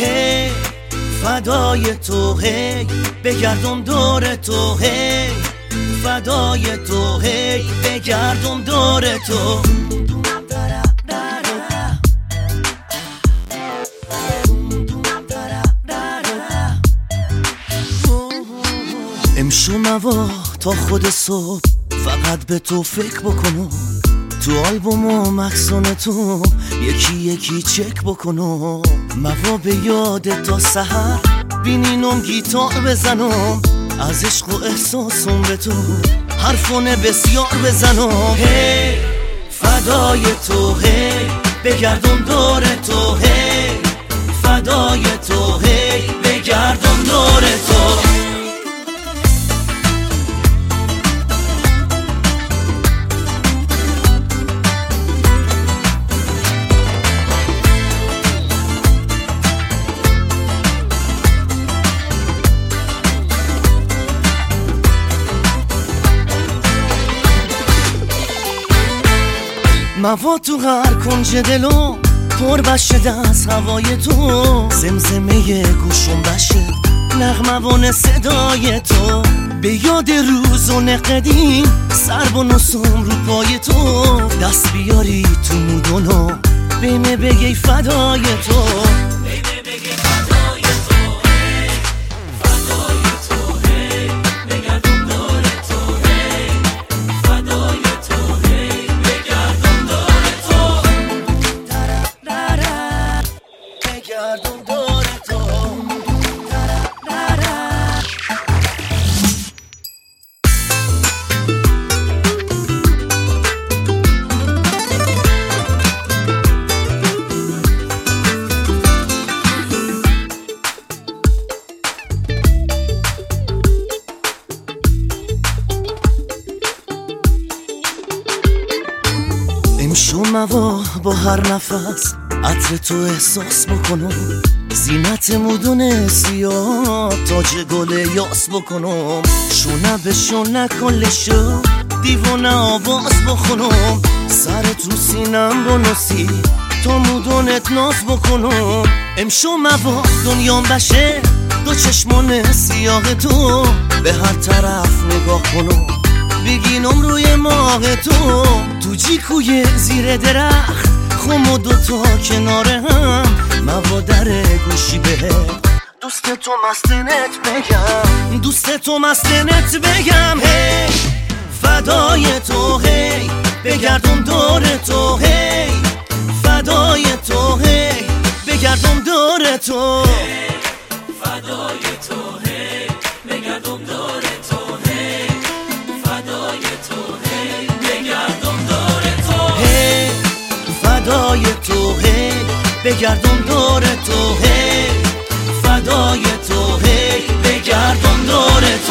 هی فدای تو هی بگردم دور تو هی فدای تو هی بگردم دور تو امشو موا تا خود صبح فقط به تو فکر بکنم. تو آلبوم و مکسون تو یکی یکی چک بکنم موا به یاد تا سهر بینینم گیتار بزنم از عشق و احساسم به تو حرفونه بسیار بزنم هی فدای تو هی بگردم دور تو هی. فدای موا تو هر کنج دلو پر بشه از هوای تو. زمزمه گوشم بشه نغموان صدای تو. به یاد روز و نقدیم سر و نسوم رو پای تو. دست بیاری تو مودونو بیمه بگی فدای تو. امشو موا با هر نفس عطر تو احساس بکنم. زینت مدون سیاه تاج گل یاس بکنم. شونه به شونه کلشو دیوانه آواز بخونم. سرت رو سینم بنوسی تا مدونت ناز بکنم. امشو موا دنیام بشه دو چشمان سیاه تو به هر طرف نگاه کنم. بگینم روی ماه تو. تو جیکوی زیر درخت؟ خم و دوتا کنار هم. موادر گوشی به. دوست تو مستنت بگم. دوست تو مستنت بگم. هی فدای تو هی بگردم دور تو هی فدای تو هی بگردم دور تو. فدای تو هی. بگردم دور تو هی فدای تو هی بگردم دور تو.